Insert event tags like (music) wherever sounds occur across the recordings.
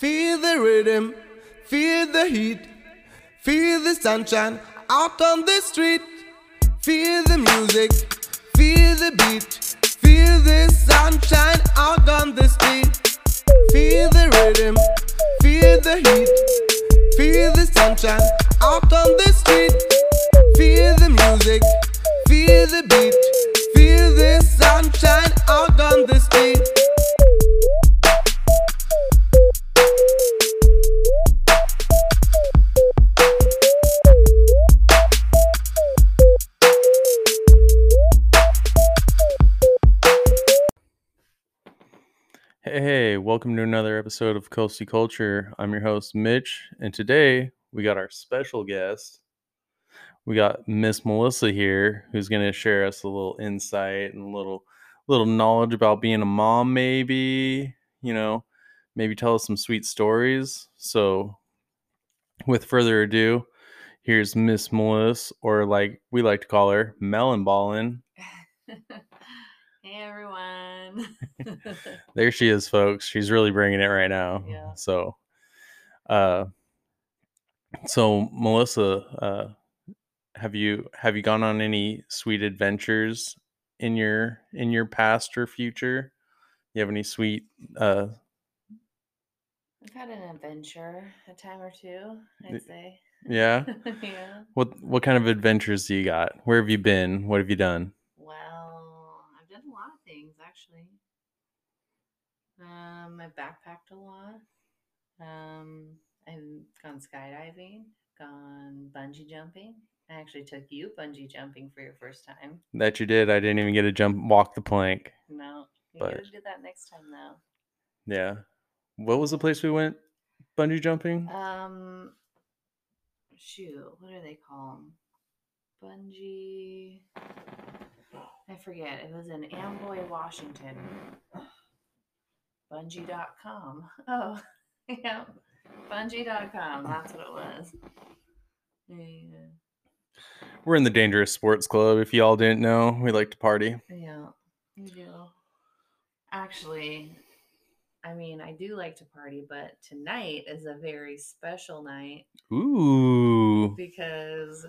Feel the rhythm, feel the heat, feel the sunshine out on the street. Feel the music, feel the beat, feel the sunshine out on the street. Feel the rhythm, feel the heat, feel the sunshine out on the street. Feel the music, feel the beat, feel the sunshine out on the street. Welcome to another episode of Coasty Culture. I'm your host, Mitch, and today we got our special guest. We got Miss Melissa here, who's going to share us a little insight and a little little knowledge about being a mom, maybe. You know, maybe tell us some sweet stories. So, with further ado, here's Miss Melissa, or like we like to call her, Melon Ballin. (laughs) hey everyone. (laughs) There she is, folks. She's really bringing it right now. Yeah. So, uh, so Melissa, uh, have you have you gone on any sweet adventures in your in your past or future? You have any sweet? Uh, I've had an adventure a time or two, I'd say. yeah. (laughs) yeah. What what kind of adventures do you got? Where have you been? What have you done? Well, I've done a lot of things actually. Um, I backpacked a lot. Um, I've gone skydiving, gone bungee jumping. I actually took you bungee jumping for your first time. That you did. I didn't even get to jump walk the plank. No, you But- gotta do that next time though. Yeah. What was the place we went bungee jumping? Um, shoot, what do they call them? Bungee. I forget. It was in Amboy, Washington. Bungee.com. (laughs) Oh, (laughs) yeah. Bungee.com. That's what it was. Yeah. We're in the Dangerous Sports Club. If y'all didn't know, we like to party. Yeah, you do. Actually, I mean, I do like to party, but tonight is a very special night. Ooh. because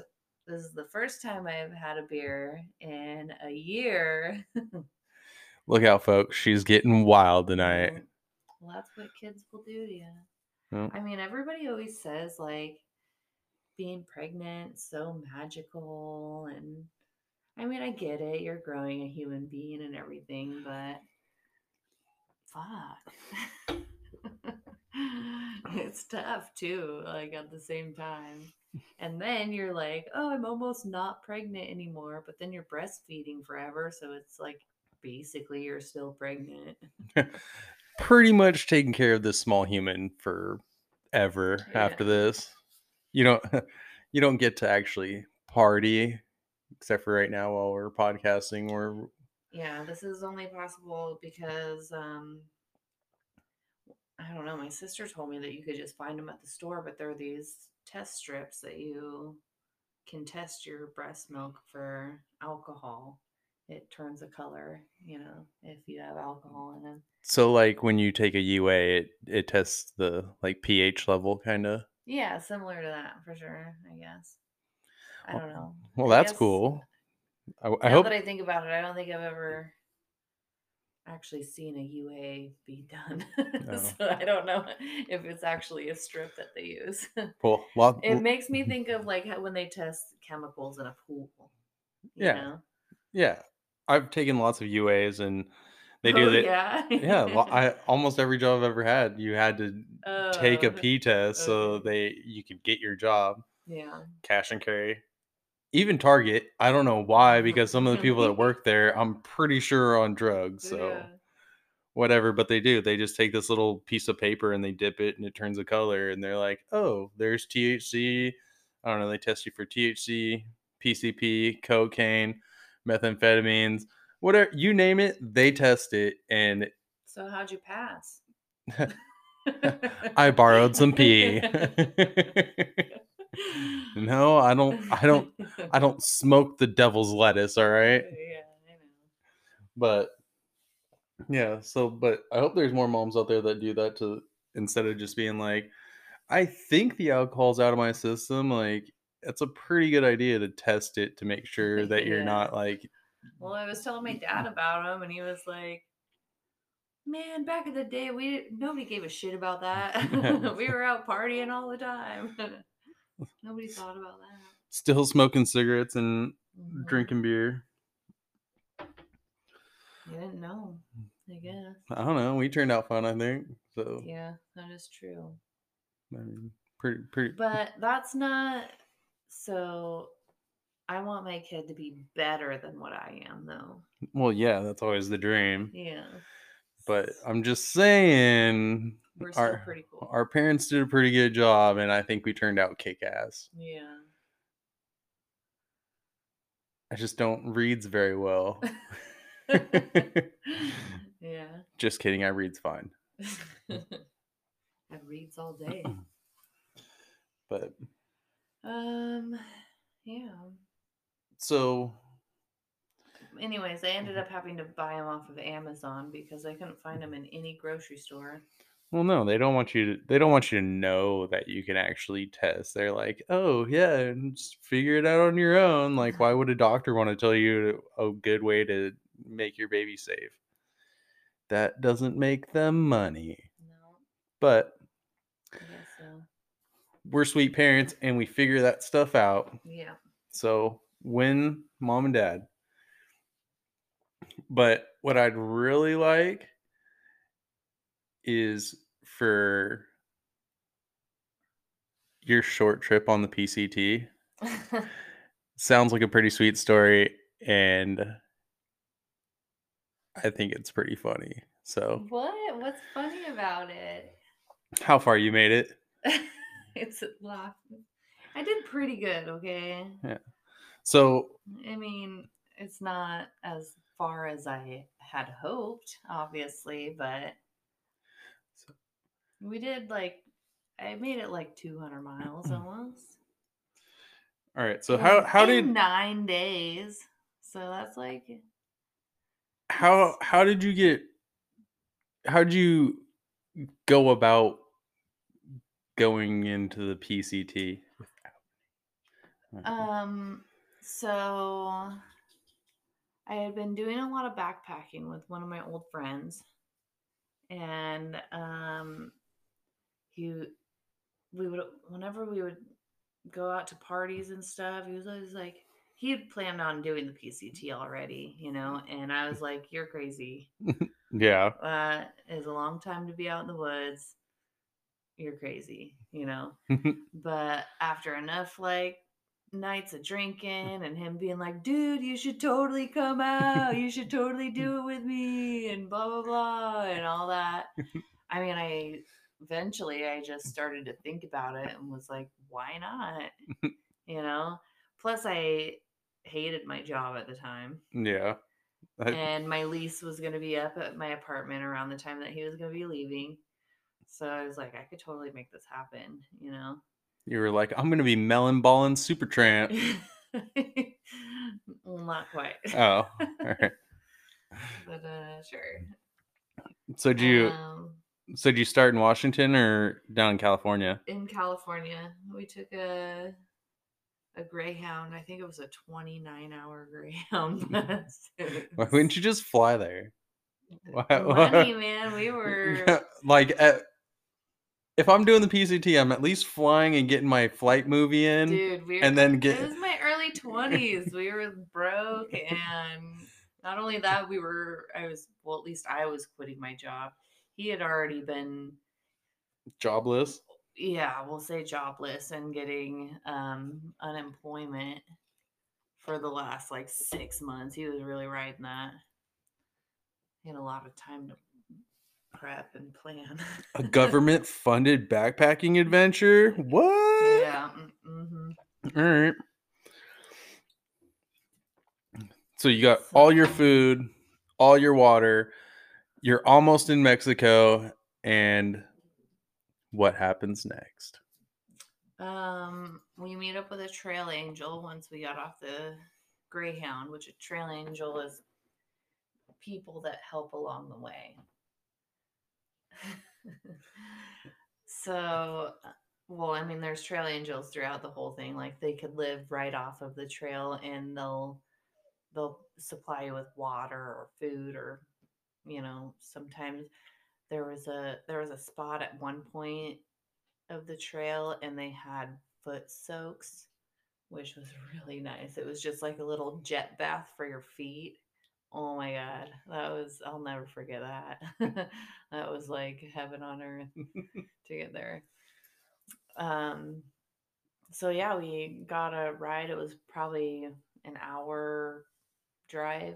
this is the first time I've had a beer in a year. (laughs) Look out, folks. She's getting wild tonight. Well, that's what kids will do to you. Yeah. I mean, everybody always says like being pregnant so magical and I mean, I get it. You're growing a human being and everything, but fuck. (laughs) (laughs) it's tough too, like at the same time. And then you're like, oh, I'm almost not pregnant anymore, but then you're breastfeeding forever. So it's like basically you're still pregnant. (laughs) Pretty much taking care of this small human forever after Yeah. this. You don't (laughs) you don't get to actually party except for right now while we're podcasting or Yeah, this is only possible because um I don't know, my sister told me that you could just find them at the store, but there are these test strips that you can test your breast milk for alcohol. It turns a color, you know, if you have alcohol in it. so like when you take a UA it it tests the like pH level kind of. Yeah, similar to that for sure, I guess. I don't know. Well, I that's guess- cool. I, I now hope that I think about it, I don't think I've ever actually seen a UA be done. No. (laughs) Oh. so I don't know if it's actually a strip that they use. (laughs) well, well it makes me think of like how when they test chemicals in a pool. you Yeah. know? yeah. I've taken lots of UAs and they do Oh, that. Yeah. yeah, (laughs) I almost every job I've ever had, you had to take a P Oh, P test so they you could get your job, Yeah. cash and carry. Even Target, I don't know why, (laughs) because some of the people that work there, I'm pretty sure are on drugs. So Yeah. whatever, but they do. They just take this little piece of paper and they dip it and it turns a color, and they're like, "Oh, there's THC." I don't know. They test you for THC, PCP, cocaine, methamphetamines, whatever you name it. They test it, and So how'd you pass? (laughs) I borrowed some pee. (laughs) no, I don't. I don't. I (laughs) don't smoke the devil's lettuce. All right, uh, Yeah, I know. but yeah. So, but I hope there's more moms out there that do that to instead of just being like, I think the alcohol's out of my system. Like, it's a pretty good idea to test it to make (laughs) sure that you're Yeah. not like, Well, I was telling my dad about him, and he was like, "Man, back in the day, we nobody gave a shit about that. (laughs) we were out partying all the time. Nobody thought about that. still smoking cigarettes and Mhm. drinking beer. You didn't know, I guess. I don't know. We turned out fun, I think. So, Yeah, that is true. I mean, pretty, pretty. But that's not so. I want my kid to be better than what I am, though. Well, yeah, that's always the dream. Yeah. But I'm just saying, We're still our- pretty cool. our parents did a pretty good job, and I think we turned out kick ass. yeah. I just don't reads very well. (laughs) (laughs) yeah. just kidding. I reads fine. (laughs) I reads all day. (clears throat) But Um, yeah. so, Anyways, I ended up having to buy them off of Amazon because I couldn't find them in any grocery store. Well, no, they don't want you to. They don't want you to know that you can actually test. They're like, oh yeah, and just figure it out on your own. Like, why would a doctor want to tell you a good way to make your baby safe? That doesn't make them money. No, But so. we're sweet parents, and we figure that stuff out. Yeah. So when mom and dad. But what I'd really like is for your short trip on the PCT. (laughs) Sounds like a pretty sweet story and I think it's pretty funny. So, what? What's funny about it? how far you made it? (laughs) it's laugh. I did pretty good, okay? Yeah. So, I mean, it's not as far as I had hoped, obviously, but we did like I made it like 200 miles almost. all right. So how how did nine days? So that's like how how did you get how did you go about going into the PCT? Um, so I had been doing a lot of backpacking with one of my old friends, and um, he, we would whenever we would go out to parties and stuff, he was always like, he had planned on doing the PCT already, you know, and I was like, you're crazy. (laughs) yeah. it's a long time to be out in the woods. You're crazy, you know. (laughs) but after enough like nights of drinking and him being like, dude, you should totally come out. You should totally do it with me and blah blah blah and all that. (laughs) I mean, I eventually I just started to think about it and was like, why not? (laughs) you know? Plus I hated my job at the time yeah. I- and my lease was going to be up at my apartment around the time that he was going to be leaving. So I was like, I could totally make this happen, you know. you were like, I'm gonna be melon balling super tramp. (laughs) well, not quite, Oh, all right. (laughs) but uh, sure. So do you Um, so did you start in Washington or down in California? in California, we took a a Greyhound. I think it was a 29 hour (laughs) Greyhound (laughs) bus. Why wouldn't you just fly there? (laughs) Why- Money, man. We were. like at, if I'm doing the PCT, I'm at least flying and getting my flight movie in. Dude, we and then it get- was my early twenties. We were broke, and not only that, we were. I was well, at least I was quitting my job. He had already been, Jobless. yeah, we'll say jobless and getting um unemployment for the last like six months. He was really riding that. He had a lot of time to prep and plan. A government funded backpacking adventure? What? yeah. Mm-hmm. All right. So you got all your food, all your water. You're almost in Mexico, and what happens next? Um, we meet up with a trail angel once we got off the Greyhound, which a trail angel is people that help along the way. (laughs) so, uh, well, I mean, there's trail angels throughout the whole thing. Like they could live right off of the trail, and they'll they'll supply you with water or food, or you know, sometimes there was a there was a spot at one point of the trail, and they had foot soaks, which was really nice. It was just like a little jet bath for your feet. Oh my god, that was I'll never forget that. (laughs) that was like heaven on earth (laughs) to get there. Um so yeah, we got a ride. It was probably an hour drive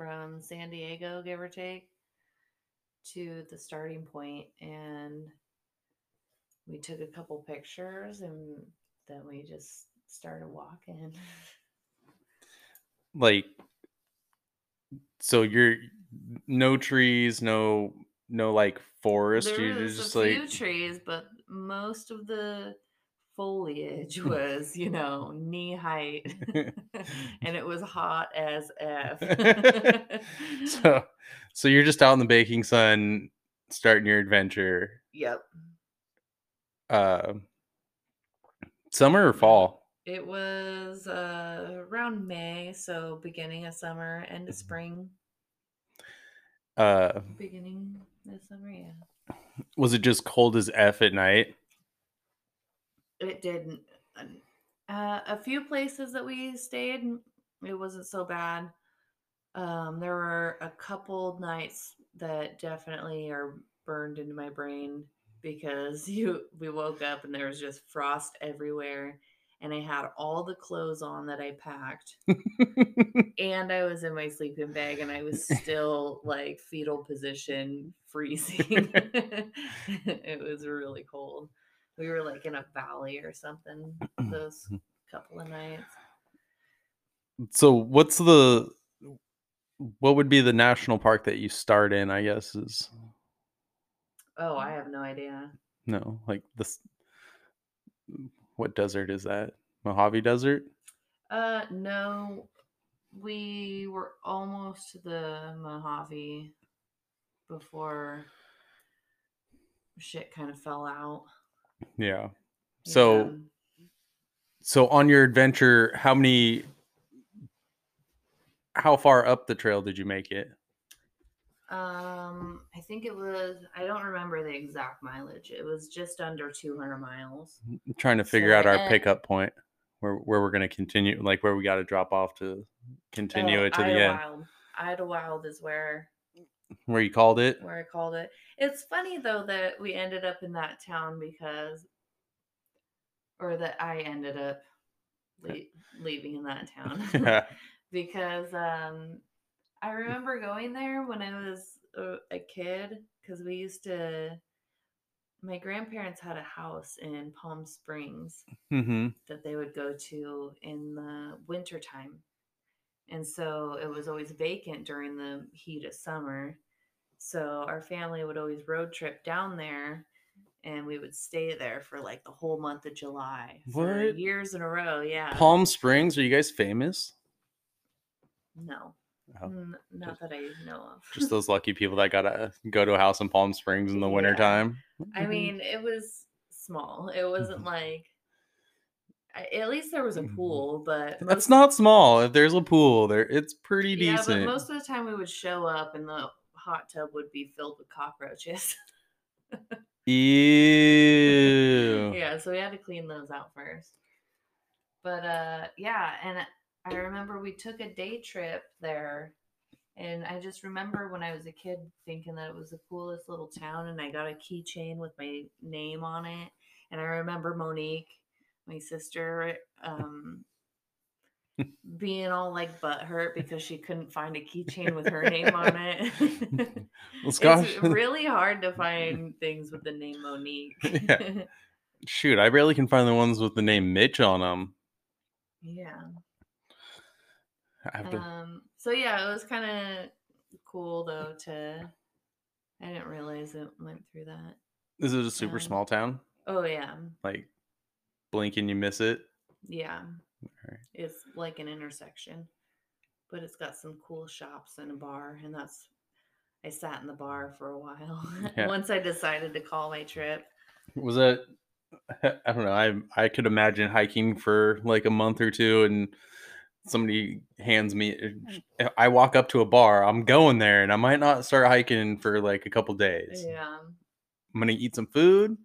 from San Diego, give or take, to the starting point and we took a couple pictures and then we just started walking. like so you're no trees no no like forest There you're was just a like few trees, but most of the foliage (laughs) was, you know, knee height, (laughs) (laughs) and it was hot as f. (laughs) so so you're just out in the baking sun starting your adventure yep, uh summer or fall it was uh, around May, so beginning of summer, end Mm-hmm. of spring, uh beginning of summer. Yeah, was it just cold as f at night it didn't. Uh, a few places that we stayed, it wasn't so bad. Um, there were a couple nights that definitely are burned into my brain because (laughs) you we woke up and there was just frost everywhere and I had all the clothes on that I packed (laughs) and I was in my sleeping bag and I was still (laughs) like fetal position freezing. it was really cold. We were like in a valley or something (clears throat) those couple of nights. so what's the what would be the national park that you start in i guess is Oh, I have no idea. no like this what desert is that mojave desert Uh, no, we were almost to the Mojave before shit kind of fell out. Yeah so Yeah. so on your adventure how many how far up the trail did you make it um, I think it was. I don't remember the exact mileage. It was just under 200 miles. I'm trying to figure So, out our pickup point where where we're going to continue like where we got to drop off to continue Oh, it to the end Idyllwild. Idyllwild is where where you called it where I called it. It's funny though that we ended up in that town because, or that I ended up le- leaving in that (laughs) town (laughs) because um, I remember going there when I was a, a kid because we used to. My grandparents had a house in Palm Springs mm-hmm. that they would go to in the wintertime. And so it was always vacant during the heat of summer. So our family would always road trip down there and we would stay there for like the whole month of July for What? years in a row. Yeah. palm springs are you guys famous No. Oh, N- not that I know of. just those (laughs) lucky people that gotta go to a house in palm springs in the Yeah. wintertime I mean, it was small. It wasn't like at least there was a Mhm. pool, but that's not small if there's a pool there it's pretty Yeah, decent but most of the time we would show up and the hot tub would be filled with cockroaches. ew (laughs) yeah, so we had to clean those out first. But uh yeah, and I remember we took a day trip there and I just remember when I was a kid thinking that it was the coolest little town and I got a keychain with my name on it. And I remember Monique, my sister, um being all like butthurt because she couldn't find a keychain with her name on it. (laughs) well, (laughs) Scott, It's (laughs) really hard to find things with the name Monique. Yeah. shoot i barely can find the ones with the name mitch on them yeah. To, Um, so yeah, it was kind of cool though to. I didn't realize it went through that. is it a super um, small town Oh yeah, like blink and you miss it yeah. It's like an intersection, but it's got some cool shops and a bar, and that's I sat in the bar for a while. (laughs) Yeah. Once I decided to call my trip. Was that (laughs) I don't know. I I could imagine hiking for like a month or two and somebody hands me eh, I walk up to a bar, I'm going there and I might not start hiking for like a couple days. Yeah. I'm going to eat some food,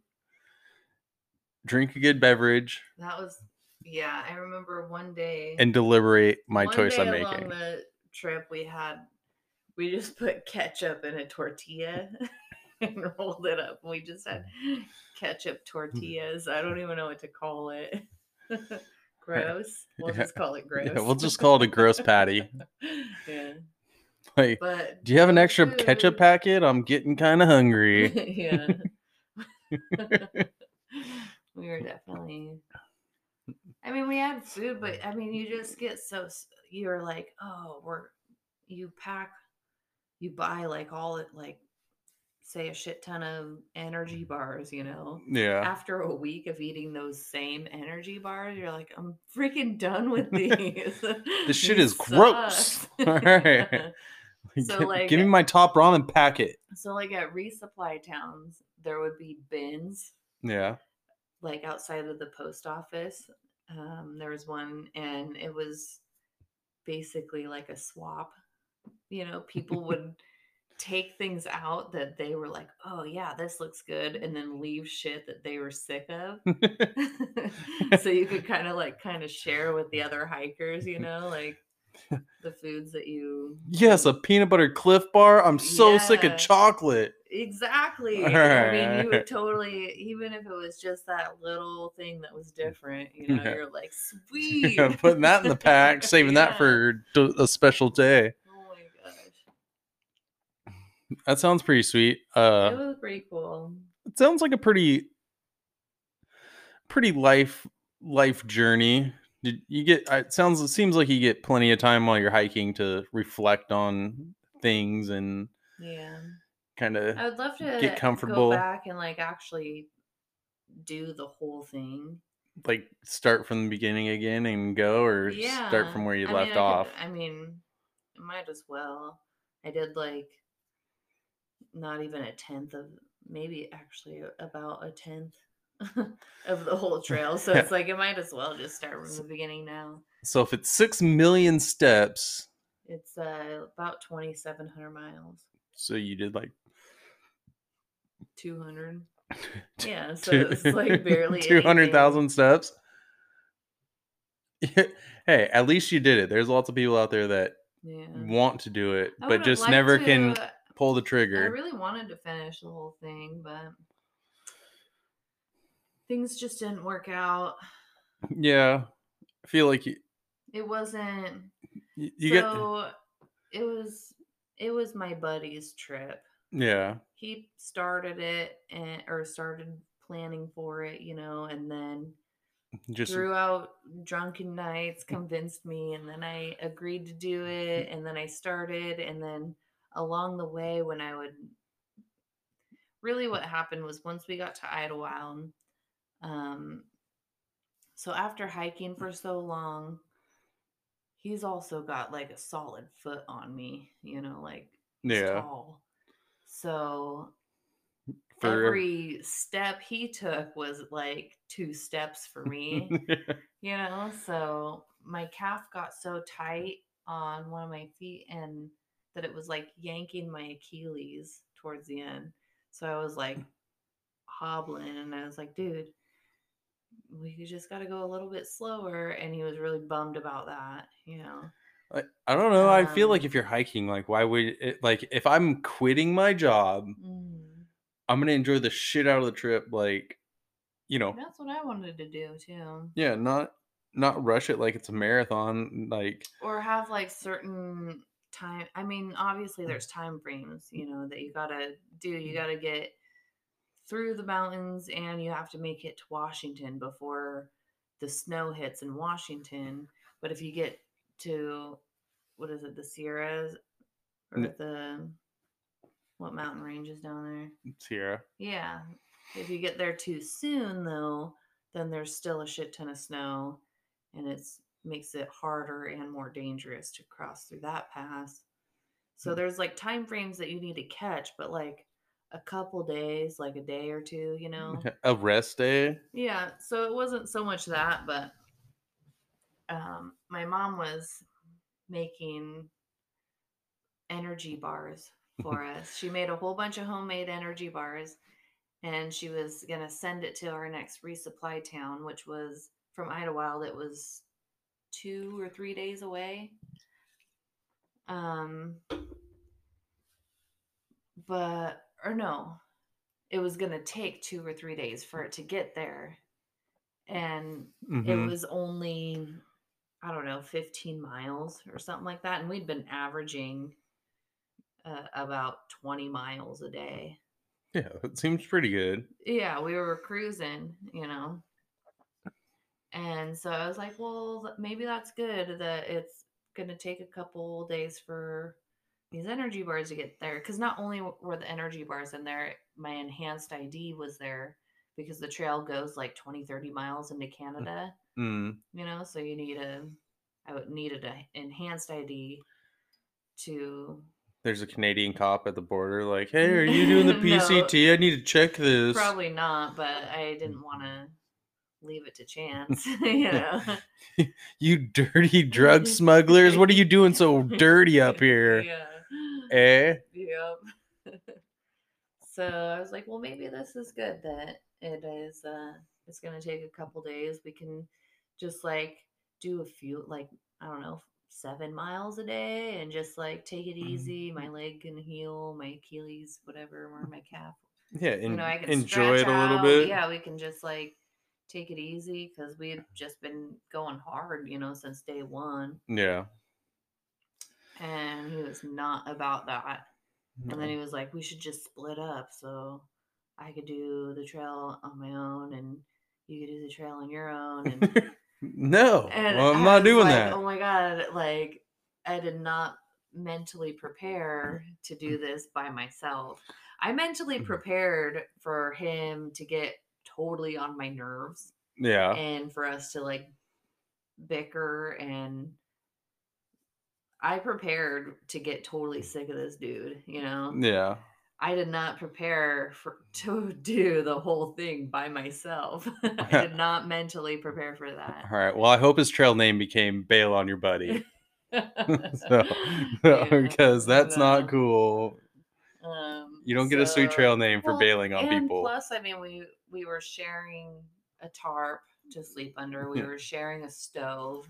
drink a good beverage That was yeah, I remember one day and deliberate my one choice day I'm along making. the trip we had we just put ketchup in a tortilla (laughs) and rolled it up. We just had ketchup mm. tortillas. I don't even know what to call it. (laughs) (laughs) gross. We'll Yeah. just call it gross. Yeah, we'll just call it a gross patty. yeah. Like, But do you have an extra ketchup packet? I'm getting kind of hungry. yeah. we were definitely. I mean, we had food, but I mean, you just get so you're like, oh, we're you pack, you buy like all it like, say a shit ton of energy bars, you know. yeah. After a week of eating those same energy bars, you're like, I'm freaking done with these. (laughs) This shit is gross. (laughs) All right. (laughs) So, like- give me my top ramen packet. So, like at resupply towns, there would be bins Yeah. like outside of the post office. Um, there was one, and it was basically like a swap. You know, people (laughs) would take things out that they were like, "Oh yeah, this looks good," and then leave shit that they were sick of. (laughs) so you could kind of like kind of share with the other hikers, you (laughs) know, like the foods that you yes, a peanut butter Clif bar. I'm so sick of chocolate. Exactly. I mean, you would totally, even if it was just that little thing that was different, you know, Yeah. you're like, sweet. Yeah, putting that in the pack, saving that (laughs) for a special day. Oh my gosh. That sounds pretty sweet. it Uh, was pretty cool. it sounds like a pretty, pretty life life journey. Did you get? It sounds. It seems like you get plenty of time while you're hiking to reflect on things and Yeah. Kind of. I would love to Get comfortable. go back and like actually do the whole thing. like start from the beginning again and go or Yeah. start from where you I left mean, I could- off I mean, might as well. I did like not even a tenth of, maybe actually about a tenth (laughs) of the whole trail. So it's (laughs) like, it might as well just start from the beginning now. so if it's six million steps It's uh, about 2,700 miles, so you did like 200. (laughs) Yeah, so it's like (laughs) barely 200000 steps (laughs) hey at least you did it there's lots of people out there that Yeah. want to do it I but just never can uh, pull the trigger. I really wanted to finish the whole thing, but things just didn't work out. yeah i feel like you It wasn't you, you get it was it was my buddy's trip. yeah He started it and or started planning for it, you know, and then just throughout drunken nights convinced me and then I agreed to do it and then I started and then along the way when I would really what happened was once we got to Idyllwild um so after hiking for so long he's also got like a solid foot on me you know like Yeah. tall so for every step he took was like two steps for me (laughs) you know? So my calf got so tight on one of my feet and that it was like yanking my achilles towards the end. So i was like hobbling and i was like dude we just got to go a little bit slower. And he was really bummed about that you know I, I don't know. I feel like Um, if you're hiking, like, why would it, like, if I'm quitting my job, Mm. I'm gonna enjoy the shit out of the trip. Like, you know, that's what i wanted to do too yeah, not not rush it like it's a marathon. Like, or have like certain time i mean obviously there's time frames you know that you gotta do you gotta get through the mountains and you have to make it to washington before the snow hits in washington but if you get to what is it the sierras or the what mountain ranges down there Sierra. yeah. If you get there too soon though, then there's still a shit ton of snow and it's makes it harder and more dangerous to cross through that pass. So hmm. there's like time frames that you need to catch, but like a couple days, like a day or two, you know. (laughs) A rest day. Yeah, so it wasn't so much that, but um, my mom was making energy bars (laughs) for us. She made a whole bunch of homemade energy bars and she was going to send it to our next resupply town, which was from Idyllwild. It was two or three days away. Um, but, or no, it was going to take two or three days for it to get there. And it Mhm. was only i don't know 15 miles or something like that and we'd been averaging uh, about 20 miles a day. Yeah, it seems pretty good. yeah we were cruising you know. And so i was like well maybe that's good that it's going to take a couple days for these energy bars to get there. Because not only were the energy bars in there my enhanced id was there because the trail goes like 20 30 miles into canada Mm. you know so you need a i would needed a enhanced id to There's a Canadian cop at the border, like, "Hey, are you doing the (laughs) No. PCT? I need to check this." probably not but i didn't want to leave it to chance (laughs) you (laughs) know You dirty drug smugglers! What are you doing so dirty up here? yeah Eh? yep so i was like well maybe this is good that it is uh it's gonna take a couple days we can just like do a few like i don't know seven miles a day and just like take it Mhm. easy my leg can heal my achilles whatever or my calf Yeah, you know i can enjoy it a little out. bit. yeah we can just like take it easy because we had just been going hard you know since day one Yeah. and he was not about that and then he was like, we should just split up so I could do the trail on my own and you could do the trail on your own. And, (laughs) no, and well, I'm not doing like, that. Oh my God. Like, I did not mentally prepare to Mm. do this by myself. I mentally Mhm. prepared for him to get totally on my nerves Yeah. and for us to like bicker and I prepared to get totally sick of this dude, you know. Yeah. I did not prepare for (laughs) to do the whole thing by myself. (laughs) I did (laughs) not mentally prepare for that. All right. Well, I hope his trail name became Bail on Your Buddy. so, because that's not cool. Um, You don't get a sweet trail name for well, bailing on and people. Plus, I mean, we we were sharing a tarp to sleep under. We Yeah. were sharing a stove.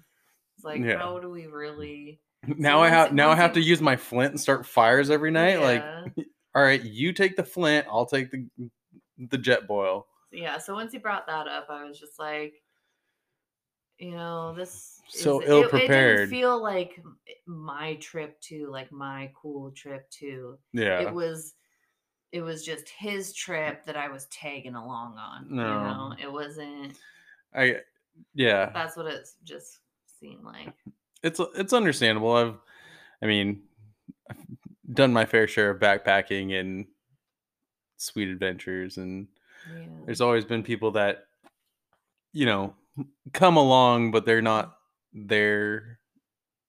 It's like, Yeah. how do we really? now I have now I have to use my flint and start fires every night. Like, Yeah. All right, you take the flint, I'll take the the Jetboil. yeah so once he brought that up i was just like you know this So is, ill it, it prepared. didn't feel like my trip to like my cool trip to Yeah. it was it was just his trip that i was tagging along on you No. know it wasn't I yeah. that's what it just seemed like it's it's understandable. I've, I mean, done my fair share of backpacking and sweet adventures, and yeah there's always been people that, you know, come along, but they're not there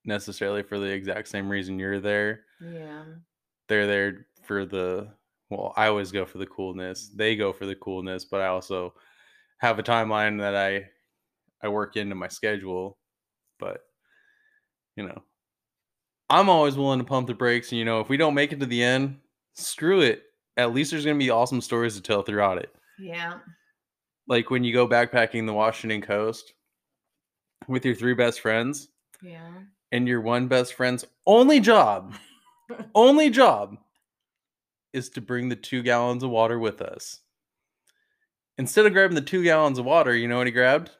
necessarily for the exact same reason you're there. yeah They're there for the well, I always go for the coolness. They go for the coolness, but I also have a timeline that I I work into my schedule. But you know, I'm always willing to pump the brakes. And you know, if we don't make it to the end, screw it. At least there's gonna be awesome stories to tell throughout it. yeah Like when you go backpacking the Washington coast with your three best friends, yeah and your one best friend's only job, (laughs) only job is to bring the two gallons of water with us. Instead of grabbing the two gallons of water, you know what he grabbed?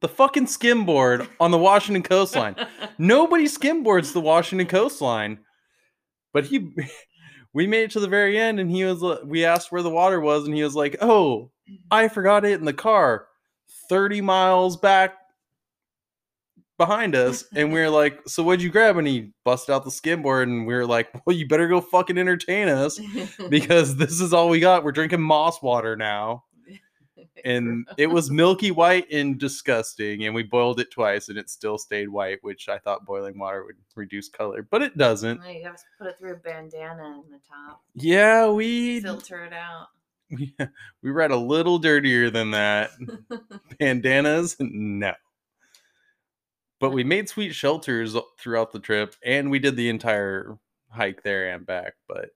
The fucking skimboard on the Washington coastline. (laughs) Nobody skimboards the Washington coastline. But he (laughs) we made it to the very end and he was uh, we asked where the water was and he was like, "Oh, I forgot it in the car 30 miles back behind us." And we were (laughs) like, "So what'd you grab?" And he busted out the skimboard and we were like, "Well, you better go fucking entertain us because this is all we got. We're drinking moss water now." (laughs) and it was (laughs) milky white and disgusting. And we boiled it twice, and it still stayed white, which I thought boiling water would reduce color, but it doesn't. You have to put it through a bandana in the top. Yeah, we Filter it out. we, (laughs) we read a little dirtier than that. Bandanas, no. But we made sweet shelters throughout the trip, and we did the entire hike there and back. But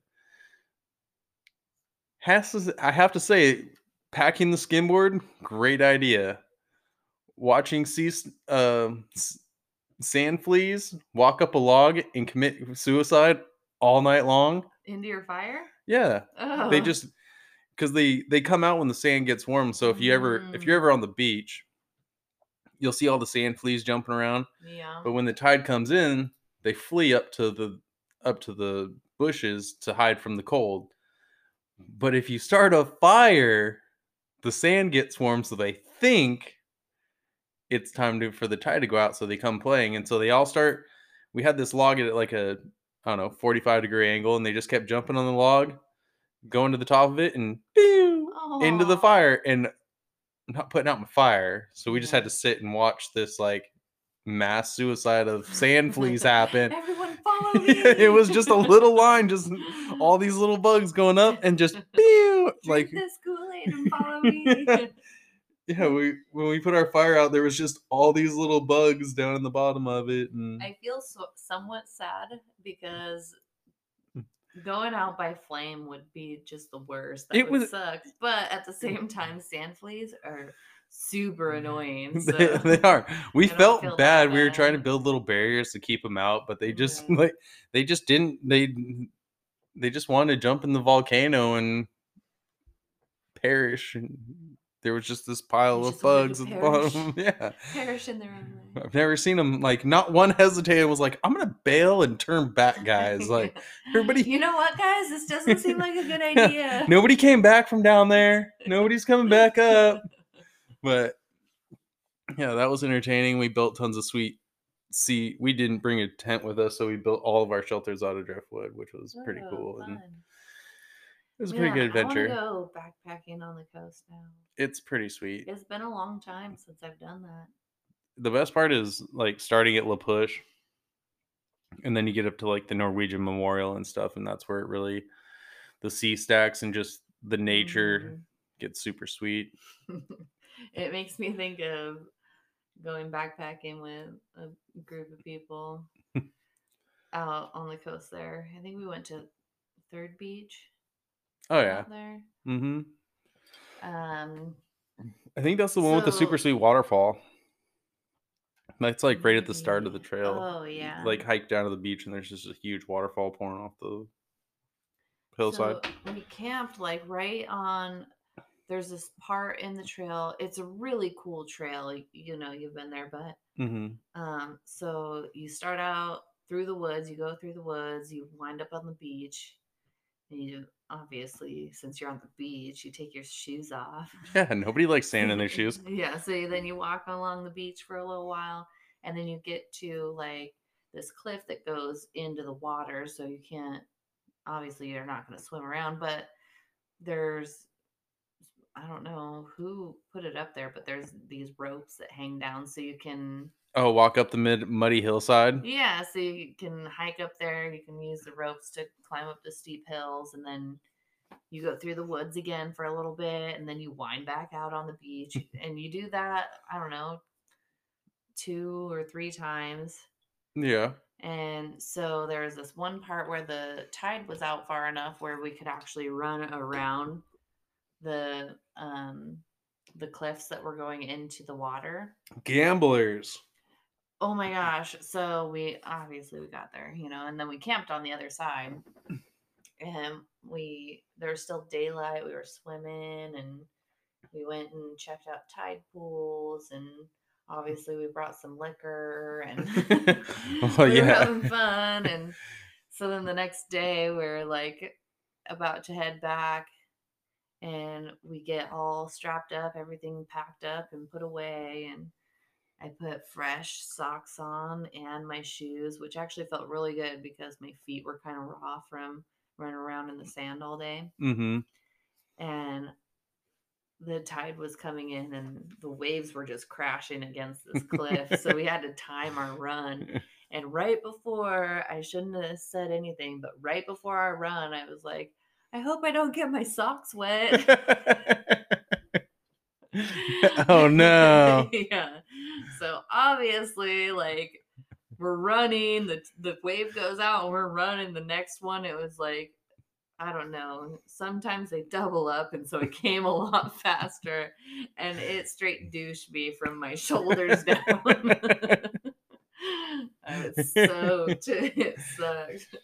has to, I have to say, packing the skimboard, great idea. Watching sea uh, sand fleas walk up a log and commit suicide all night long. Into your fire? Yeah, Oh. they just because they they come out when the sand gets warm. So if you ever if you're Mm. ever on the beach, you'll see all the sand fleas jumping around. yeah. But when the tide comes in, they flee up to the up to the bushes to hide from the cold. But if you start a fire, the sand gets warm, so they think it's time to, for the tide to go out. So they come playing, and so they all start. We had this log at like a I don't know 45 degree angle, and they just kept jumping on the log, going to the top of it, and pew, into the fire, and not putting out my fire. So we just had to sit and watch this like mass suicide of (laughs) sand fleas happen. Everyone follow (laughs) me. it was just a little line, just all these little bugs going up and just pew, (laughs) like this Kool-Aid and follow me. (laughs) yeah. We when we put our fire out, there was just all these little bugs down in the bottom of it, and I feel so, somewhat sad because hmm. going out by flame would be just the worst. That It would was- suck. But at the same time, sand fleas are super (laughs) annoying. (laughs) So they, they are. We felt bad. We were trying to build little barriers to keep them out, but they just Yeah. (laughs) Mm-hmm. like they just didn't. They they just wanted to jump in the volcano and perish. And there was just this pile of bugs at the bottom. Yeah, perish in their own way. I've never seen them like not one hesitated. Was like, I'm gonna bail and turn back, guys. Like everybody. you know what, guys? This doesn't seem like a good Yeah, idea. Nobody came back from down there. Nobody's coming back up. But yeah, that was entertaining. We built tons of sweet sea. We didn't bring a tent with us, so we built all of our shelters out of driftwood, which was pretty Oh, cool. And it was a pretty good adventure. I go backpacking on the coast now. It's pretty sweet. It's been a long time since I've done that. The best part is like starting at La Push, and then you get up to like the Norwegian Memorial and stuff, and that's where it really the sea stacks and just the nature mm-hmm. gets super sweet. (laughs) It makes me think of going backpacking with a group of people (laughs) out on the coast there. I think we went to Third Beach. Oh yeah. there. Mm-hmm. Um, I think that's the one with the super sweet waterfall. That's like right at the start of the trail. Oh yeah. Like hike down to the beach and there's just a huge waterfall pouring off the hillside. So we camped like right on. There's this part in the trail. It's a really cool trail. y- You know, you've been there, but mm-hmm. um, so you start out through the woods. You go through the woods. You wind up on the beach. And you obviously, since you're on the beach, you take your shoes off. (laughs) Yeah, nobody likes sand in their shoes. (laughs) Yeah, so you- then you walk along the beach for a little while, and then you get to like this cliff that goes into the water, so you can't. Obviously, you're not going to swim around, but there's I don't know who put it up there, but there's these ropes that hang down, so you can Oh, walk up the mid muddy hillside. yeah, so you can hike up there. You can use the ropes to climb up the steep hills, and then you go through the woods again for a little bit, and then you wind back out on the beach, (laughs) and you do that. I don't know, two or three times. Yeah. And so there was this one part where the tide was out far enough where we could actually run around the um the cliffs that were going into the water. Gamblers. Oh my gosh. So we obviously we got there, you know, and then we camped on the other side. And we there was still daylight, we were swimming and we went and checked out tide pools and obviously we brought some liquor and Well, (laughs) (laughs) we were yeah. having fun and so then the next day we're like about to head back and we get all strapped up, everything packed up and put away and I put fresh socks on and my shoes, which actually felt really good because my feet were kind of raw from running around in the sand all day. Mm-hmm. And the tide was coming in and the waves were just crashing against this cliff. so we had to time our run. (laughs) And right before, I shouldn't have said anything, but right before our run, I was like, I hope I don't get my socks wet. (laughs) (laughs) oh no. yeah. So obviously, like we're running, the the wave goes out, and we're running. The next one, it was like I don't know. Sometimes they double up, and so it came a lot (laughs) faster, and it straight douched me from my shoulders down. I was soaked. It sucked.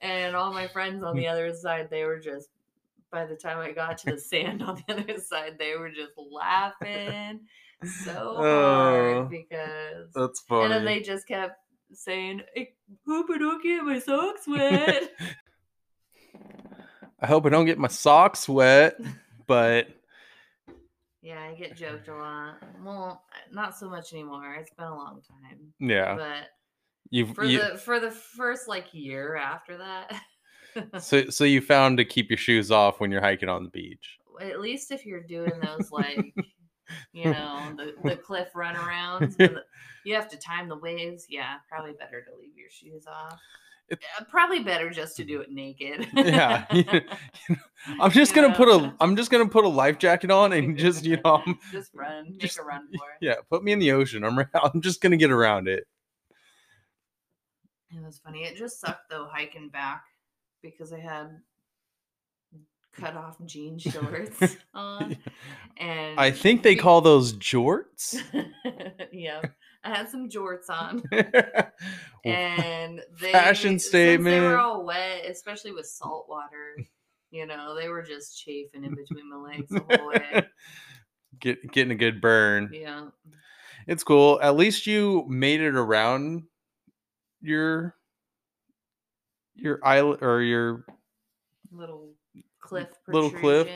And all my friends on the (laughs) other side, they were just. By the time I got to the sand on the other side, they were just laughing so Oh, hard because. That's funny. And then they just kept saying, I hope I don't get my socks wet. (laughs) I hope I don't get my socks wet, but (laughs) yeah, I get joked a lot. Well, not so much anymore. It's been a long time. yeah, But you've for you, the for the first like year after that, (laughs) so so you found to keep your shoes off when you're hiking on the beach. at least if you're doing those like you (laughs) know the, the cliff runarounds, the- you have to time the waves. Yeah, probably better to leave your shoes off. It- uh, probably better just to do it naked. (laughs) Yeah, I'm just gonna Yeah. put a I'm just gonna put a life jacket on and just you know I'm, just run, make a run for it. yeah put me in the ocean. I'm I'm just gonna get around it. It was funny. It just sucked though hiking back because I had cut off jean (laughs) shorts on, and I think they call those jorts. (laughs) yeah, I had some jorts on, (laughs) and they Fashion Since they statement. were all wet, especially with salt water. You know, they were just chafing in between my legs the whole way. Get getting a good burn. Yeah, It's cool. At least you made it around your your island or your little cliff Little cliff.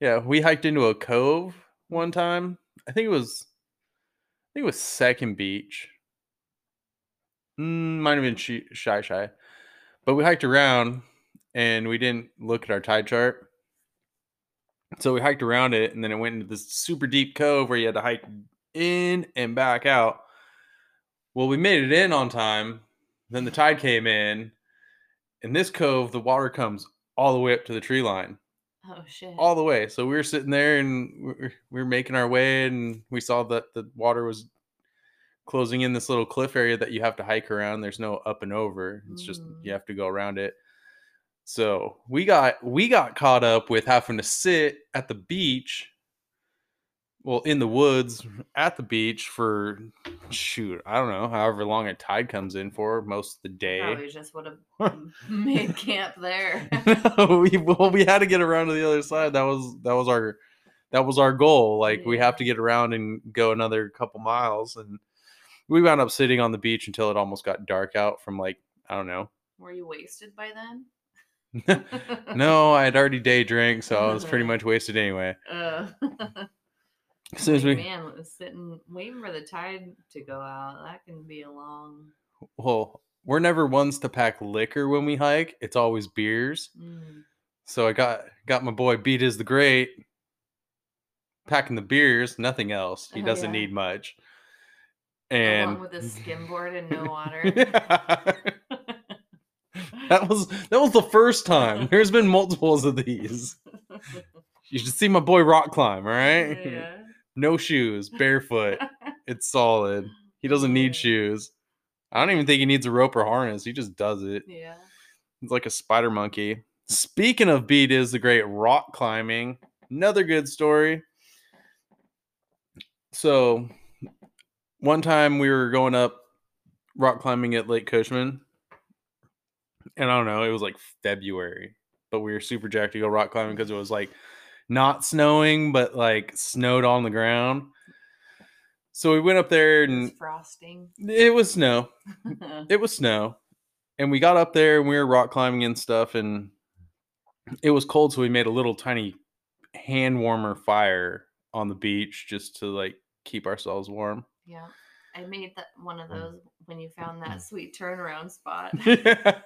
yeah. We hiked into a cove one time. I think it was I think it was Second Beach. Mm, might have been Shi- Shy Shy, but we hiked around and we didn't look at our tide chart. So we hiked around it, and then it went into this super deep cove where you had to hike in and back out. Well, we made it in on time. Then the tide came in. In this cove, the water comes all the way up to the tree line, Oh shit! all the way. So we were sitting there and we were, we were making our way, and we saw that the water was closing in this little cliff area that you have to hike around. There's no up and over. It's just Mm. you have to go around it. So we got we got caught up with having to sit at the beach, well, in the woods at the beach for shoot, I don't know, however long a tide comes in for most of the day. Probably just would have (laughs) made camp there. (laughs) no, we well, we had to get around to the other side. That was that was our that was our goal. Like we have to get around and go another couple miles, and we wound up sitting on the beach until it almost got dark out from like I don't know. Were you wasted by then? (laughs) no, I had already day drank, so I was pretty much wasted anyway. Uh, As soon as we man, was sitting waiting for the tide to go out. That can be a long. well, we're never ones to pack liquor when we hike. It's always beers. Mm. So I got got my boy Beat is the Great packing the beers, nothing else. He Oh, doesn't yeah. need much. And Along with a skimboard and no water. (laughs) that was that was the first time. There's been multiples of these. (laughs) You should see my boy rock climb, all right? yeah. No shoes, barefoot. (laughs) It's solid. He doesn't need shoes. I don't even think he needs a rope or harness. He just does it. Yeah. He's like a spider monkey. Speaking of Beat is the great rock climbing, another good story. So, one time we were going up rock climbing at Lake Cushman, and I don't know, it was like February, but we were super jacked to go rock climbing because it was like not snowing, but like snowed on the ground. So we went up there and frosting. it was snow (laughs) it was snow and we got up there and we were rock climbing and stuff and it was cold so we made a little tiny hand warmer fire on the beach just to like keep ourselves warm yeah. I made that one Mm. of those when you found that sweet turnaround spot. (laughs) yeah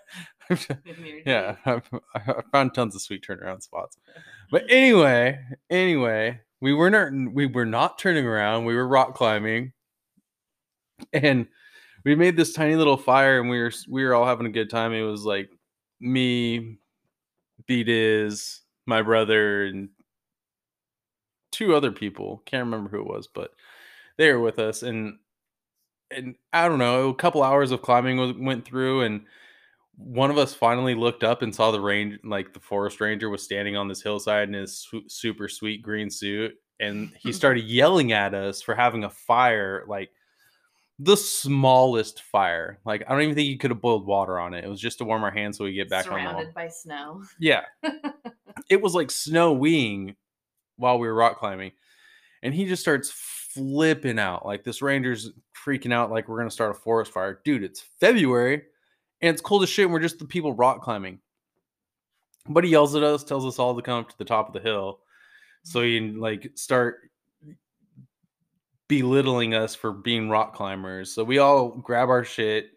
(laughs) yeah. I, I found tons of sweet turnaround spots but (laughs) anyway anyway we weren't we were not turning around. We were rock climbing, and we made this tiny little fire, and we were we were all having a good time. It was like me, Beat is my brother, and two other people. Can't remember who it was, but they were with us, and and I don't know, a couple hours of climbing was, went through, and one of us finally looked up and saw the range, like the forest ranger was standing on this hillside in his su- super sweet green suit, and he hmm. started yelling at us for having a fire, like the smallest fire. Like I don't even think he could have boiled water on it. It was just to warm our hands so we get back on. Surrounded by snow. Yeah. (laughs) it was like snowing while we were rock climbing. And he just starts flipping out. Like this ranger's freaking out like we're gonna start a forest fire. Dude, it's February and it's cold as shit, and we're just the people rock climbing. But he yells at us, tells us all to come up to the top of the hill. So he like start belittling us for being rock climbers. So we all grab our shit.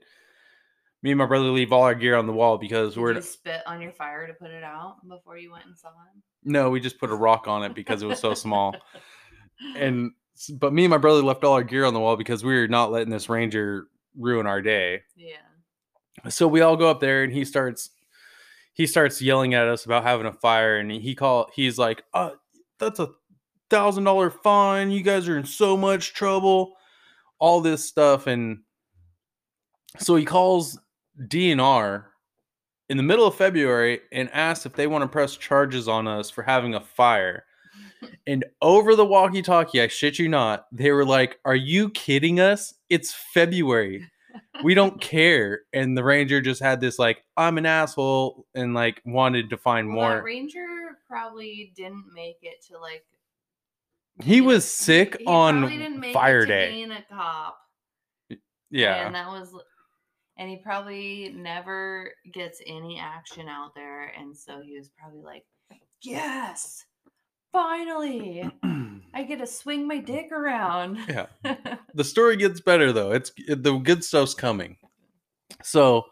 Me and my brother leave all our gear on the wall because Did we're you spit on your fire to put it out before you went and saw him? no, we just put a rock on it because it was so small. (laughs) And but me and my brother left all our gear on the wall because we were not letting this ranger ruin our day. yeah. So we all go up there and he starts he starts yelling at us about having a fire and he call he's like, uh, that's a thousand dollar fine. You guys are in so much trouble. All this stuff. And so he calls DNR in the middle of February and asks if they want to press charges on us for having a fire. And over the walkie talkie, I shit you not, they were like, Are you kidding us? It's February. We don't (laughs) care. And the ranger just had this, like, I'm an asshole and like wanted to find Well, more. ranger probably didn't make it to like. He was sick he on fire day. Being a cop. Yeah. And that was, and he probably never gets any action out there, and so he was probably like, "Yes, finally, I get to swing my dick around." (laughs) Yeah. (laughs) the story gets better though. It's it- the good stuff's coming. So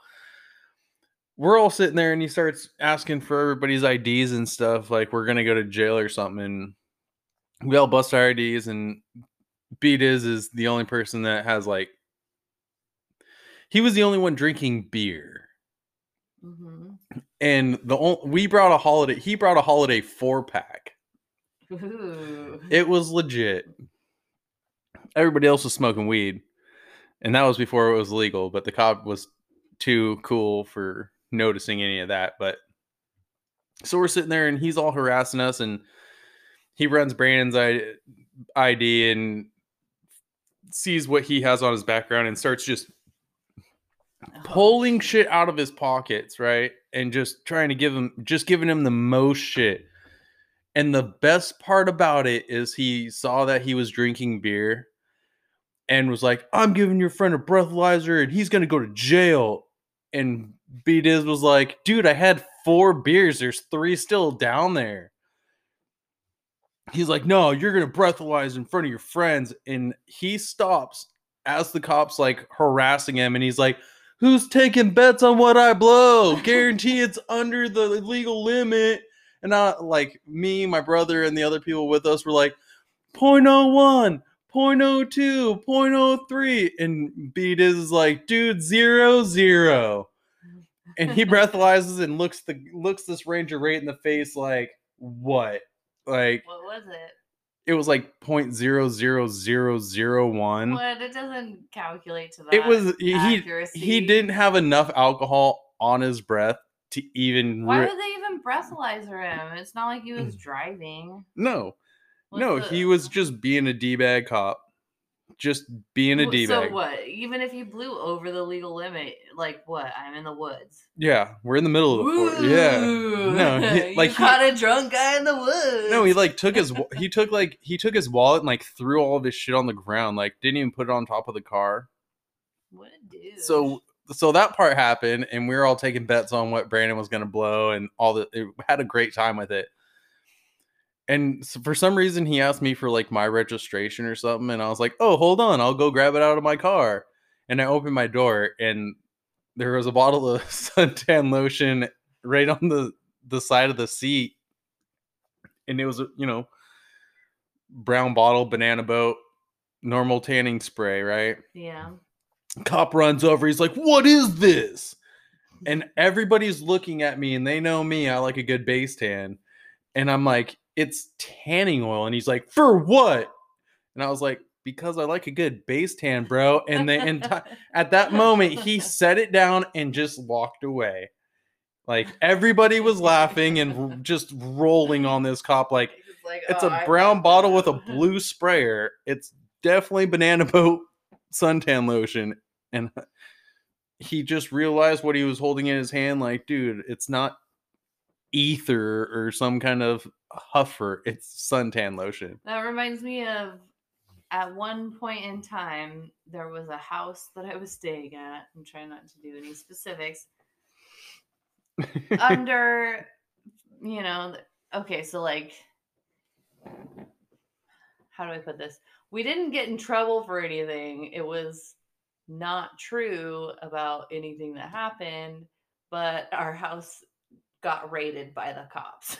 we're all sitting there and he starts asking for everybody's IDs and stuff like we're going to go to jail or something and we all bust our IDs and Beat is is the only person that has like he was the only one drinking beer. hmm And the only, we brought a holiday he brought a holiday 4 pack. Ooh. (laughs) It was legit. Everybody else was smoking weed, and that was before it was legal. But the cop was too cool for noticing any of that. But so we're sitting there, and he's all harassing us, and he runs Brandon's ID and sees what he has on his background and starts just Oh, pulling shit out of his pockets, right? And just trying to give him, just giving him the most shit. And the best part about it is he saw that he was drinking beer and was like, I'm giving your friend a breathalyzer and he's going to go to jail. And B Diz was like, dude, I had four beers. There's three still down there. He's like, no, you're going to breathalyze in front of your friends. And he stops as the cops like harassing him. And he's like, who's taking bets on what I blow? Guarantee it's under the legal limit. And I like me, my brother, and the other people with us were like 0.01, 0.02, 0.03. And B Diz is like, dude, zero, zero. And he (laughs) breathalyzes and looks the looks this ranger right in the face like, what? Like What was it? it was like 0.00001. What? It doesn't calculate to that. It was he accuracy. he didn't have enough alcohol on his breath to even Why ri- would they even breathalyzer him? It's not like he was mm. driving. no What's no the- he was just being a d-bag cop just being a Wh- d-bag So what? Even if he blew over the legal limit, like what? I'm in the woods. yeah we're in the middle of the forest yeah no he, (laughs) you like he, caught a drunk guy in the woods. no he like took his he took like he took his wallet and like threw all of his shit on the ground like didn't even put it on top of the car What a dude. so so that part happened and we were all taking bets on what brandon was going to blow and all the it had a great time with it and so for some reason he asked me for like my registration or something and i was like oh hold on i'll go grab it out of my car and i opened my door and there was a bottle of (laughs) suntan lotion right on the the side of the seat and it was you know brown bottle, banana boat, normal tanning spray, right? Yeah. Cop runs over. He's like, "What is this?" And everybody's looking at me, and they know me. I like a good base tan, and I'm like, "It's tanning oil." And he's like, "For what?" And I was like, "Because I like a good base tan, bro." And the enti- (laughs) at that moment, he set it down and just walked away. Like everybody was laughing and r- just rolling on this cop. Like like, it's "Oh, a I brown love bottle with a blue sprayer. It's definitely banana boat suntan lotion. And (laughs) he just realized what he was holding in his hand. Like, dude, it's not ether or some kind of huffer. It's suntan lotion. That reminds me of at one point in time, there was a house that I was staying at. I'm trying not to do any specifics. (laughs) Under, you know, okay, so like, how do I put this? We didn't get in trouble for anything. It was not true about anything that happened, but our house got raided by the cops.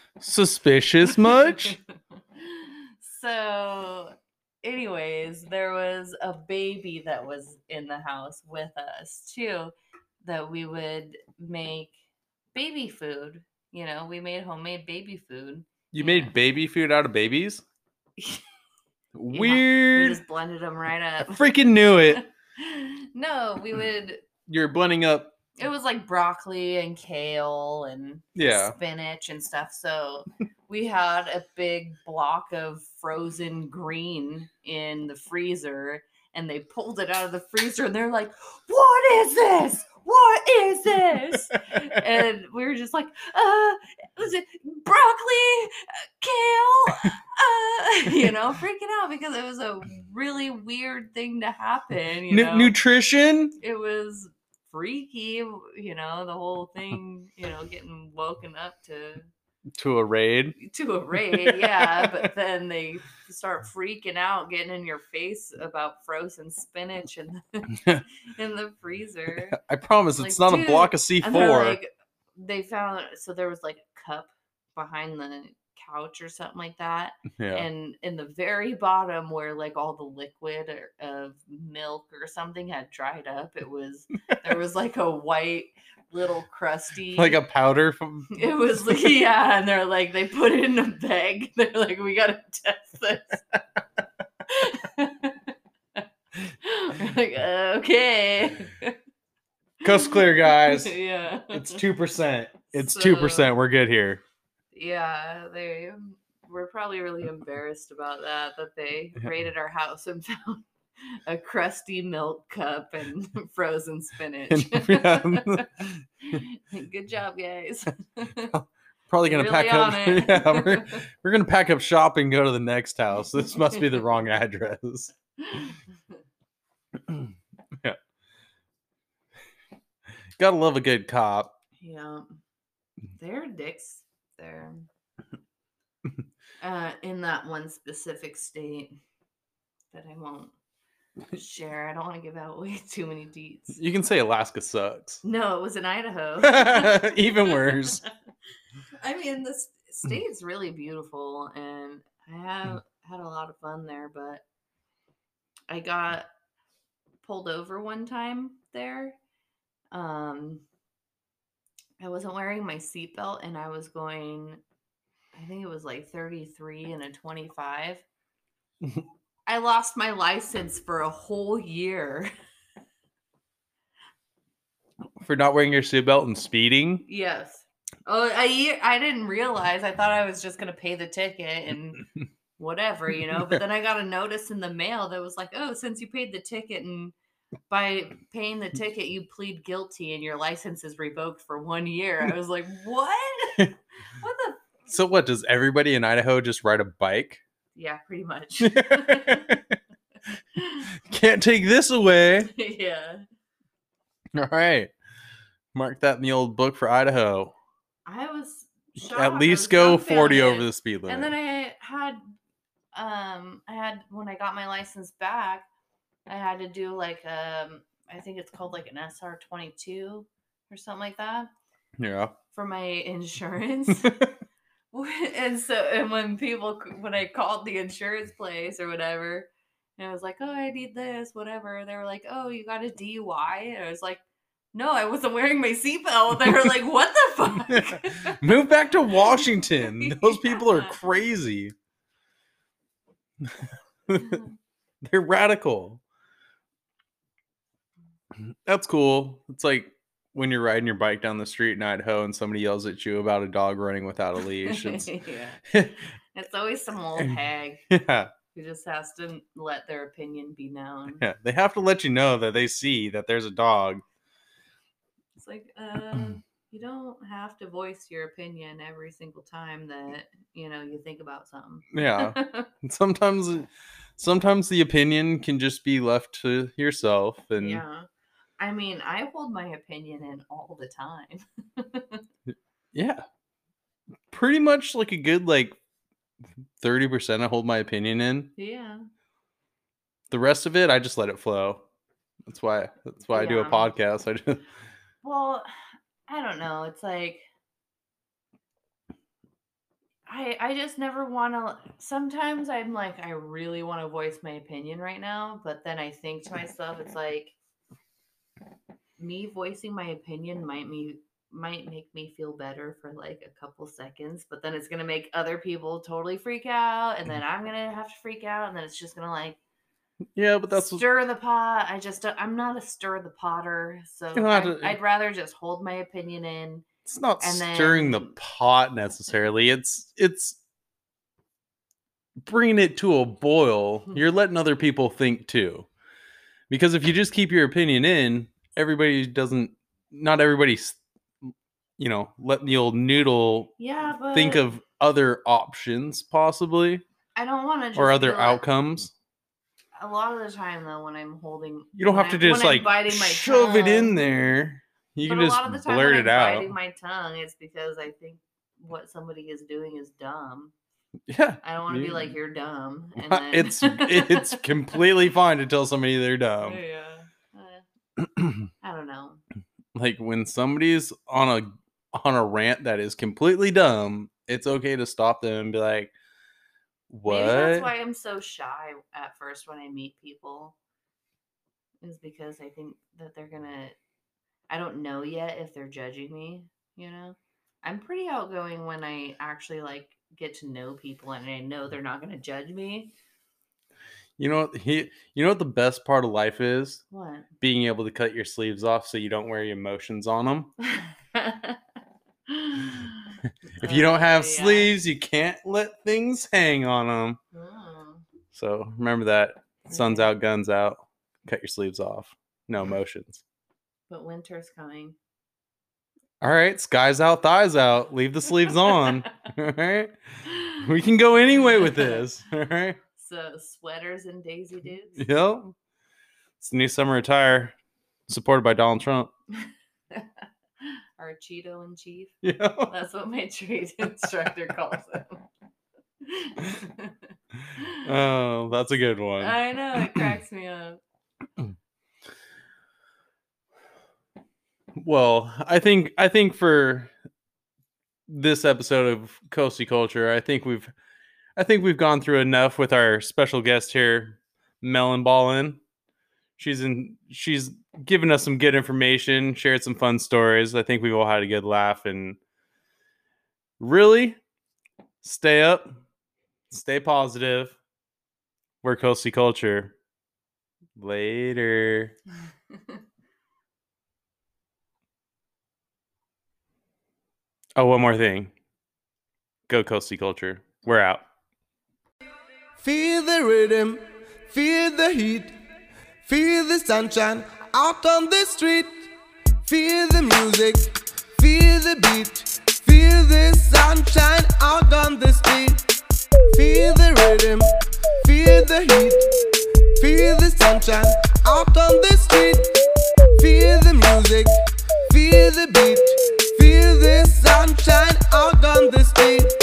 (laughs) Suspicious much? (laughs) so, anyways, there was a baby that was in the house with us too that we would make baby food. You know, we made homemade baby food. You Yeah. made baby food out of babies? (laughs) We Weird. just blended them right I up. freaking knew it. (laughs) no, we mm. would. You're blending up. It was like broccoli and kale and Yeah. spinach and stuff. So (laughs) we had a big block of frozen green in the freezer, and they pulled it out of the freezer, and they're like, "What is this? What is (laughs) this?" and we were just like, "Uh, was it broccoli, uh, kale?" Uh, (laughs) you know, freaking out because it was a really weird thing to happen. You know, nutrition? it was freaky. You know, the whole thing. You know, getting woken up to To a raid. to a raid, yeah. but (laughs) then they start freaking out, getting in your face about frozen spinach in the, (laughs) (laughs) in the freezer. I promise Like, it's not a block of C4. like, they found so there was like a cup behind the couch or something like that, yeah. and in the very bottom where like all the liquid or, of milk or something had dried up, it was there was like a white little crusty like a powder from it was like, (laughs) yeah, and they're like, they put it in a bag. (laughs) They're like, we gotta test this. Like, (laughs) okay. Coast clear, guys. yeah. It's two percent. It's two So- percent. We're good here. Yeah, they were probably really embarrassed about that, that they raided our house and found (laughs) a crusty milk cup and (laughs) frozen spinach. (laughs) Good job, guys. Probably gonna Really pack up. it. yeah, we're, we're gonna pack up shop and go to the next house. This must be the wrong address. (clears throat) yeah. Gotta love a good cop. Yeah. They're dicks there. Uh, in that one specific state that I won't (laughs) share. I don't want to give out way (laughs) too many deets. You can say Alaska sucks. (laughs) No, it was in Idaho. Even worse. I mean, this state's really beautiful, and I have had a lot of fun there. But I got pulled over one time there. Um, I wasn't wearing my seatbelt, and I was going. I think it was like 33 and a 25. I lost my license for a whole year. (laughs) For not wearing your seatbelt and speeding. Yes. Oh, a year. I didn't realize. I thought I was just gonna pay the ticket and (laughs) whatever, you know. But then I got a notice in the mail that was like, "Oh, since you paid the ticket and by paying the ticket you plead guilty and your license is revoked for one year." I was like, "What? (laughs) what the?" So what does everybody in Idaho just ride a bike? Yeah, pretty much. (laughs) Can't take this away. (laughs) yeah. All right. Mark that in the old book for Idaho. I was shocked. At least was go 40 over the speed limit. And then I had um I had when I got my license back, I had to do like um I think it's called like an SR twenty two or something like that yeah. for my (laughs) insurance. (laughs) and so and when people when I called the insurance place or whatever, and I was like, oh, I need this, whatever. They were like, oh, you got a DUI, and I was like, no, I wasn't wearing my seatbelt. They were like, what the (laughs) fuck? Move back to Washington. (laughs) Those people are crazy. Mm-hmm. They're radical. That's cool. It's like when you're riding your bike down the street in Idaho and somebody yells at you about a dog running without a leash. (laughs) It's, yeah. (laughs) It's always some old hag (laughs) yeah, who just has to let their opinion be known. yeah. They have to let you know that they see that there's a dog. It's like, uh, (clears throat) you don't have to voice your opinion every single time that you know you think about something. Yeah. Sometimes sometimes the opinion can just be left to yourself and yeah. I mean, I hold my opinion in all the time. (laughs) yeah pretty much like a good like 30% i hold my opinion in yeah. the rest of it i just let it flow that's why that's why i do a podcast i just Well, I don't know. It's like I I just never want to sometimes I'm like I really want to voice my opinion right now, but then I think to myself it's like me voicing my opinion might me might make me feel better for like a couple seconds, but then it's going to make other people totally freak out and then I'm going to have to freak out and then it's just going to like yeah but that's what- stir the pot. I just don't- I'm not a stir the potter, so You don't have I'd, to- I'd rather just hold my opinion in. it's not stirring the pot necessarily it's it's bringing it to a boil Hmm. you're letting other people think too because if you just keep your opinion in everybody doesn't not everybody's you know let the old noodle Yeah, but think of other options possibly I don't want to or other outcomes A lot of the time, though, when I'm holding, you don't have to I'm- just like shove it in there you can a just lot of the time blurt it I'm out biting my tongue, it's because I think what somebody is doing is dumb. yeah I don't want to be like you're dumb. And (laughs) then... it's it's completely fine to tell somebody they're (laughs) dumb yeah. (clears throat) I don't know. like when somebody's on a on a rant that is completely dumb, it's okay to stop them and be like, "What?" Maybe that's why I'm so shy at first when I meet people. Is because I think that they're gonna. I don't know yet if they're judging me. You know, I'm pretty outgoing when I actually like get to know people and I know they're not gonna judge me. You know what he you know what the best part of life is? What? Being able to cut your sleeves off so you don't wear your emotions on them. (laughs) If you don't have sleeves, you can't let things hang on them. Oh, So remember that. Sun's out, guns out. Cut your sleeves off. No emotions. but winter's coming. All right, skies out, thighs out. Leave the sleeves on. (laughs) All right. We can go anyway with this. All right. So sweaters and Daisy dudes. Yep. It's the new summer attire supported by Donald Trump. (laughs) Our Cheeto in chief. (laughs) Yeah. That's what my trade (laughs) instructor calls him. Oh, that's a good one. I know it (clears throat) cracks me up. (clears throat) Well, I think I think for this episode of Coasty Culture, I think we've I think we've gone through enough with our special guest here, Melon Ballin. She's in she's given us some good information, shared some fun stories. I think we've all had a good laugh and really stay up, stay positive. We're Coasty Culture. Later. (laughs) Oh, one more thing. Go Coasty Culture. We're out. Feel the rhythm, feel the heat, feel the sunshine out on the street. Feel the music, feel the beat, feel the sunshine out on the street. Feel the rhythm, feel the heat, feel the sunshine out on the street. Feel the music, feel the beat, feel the sunshine out on the street.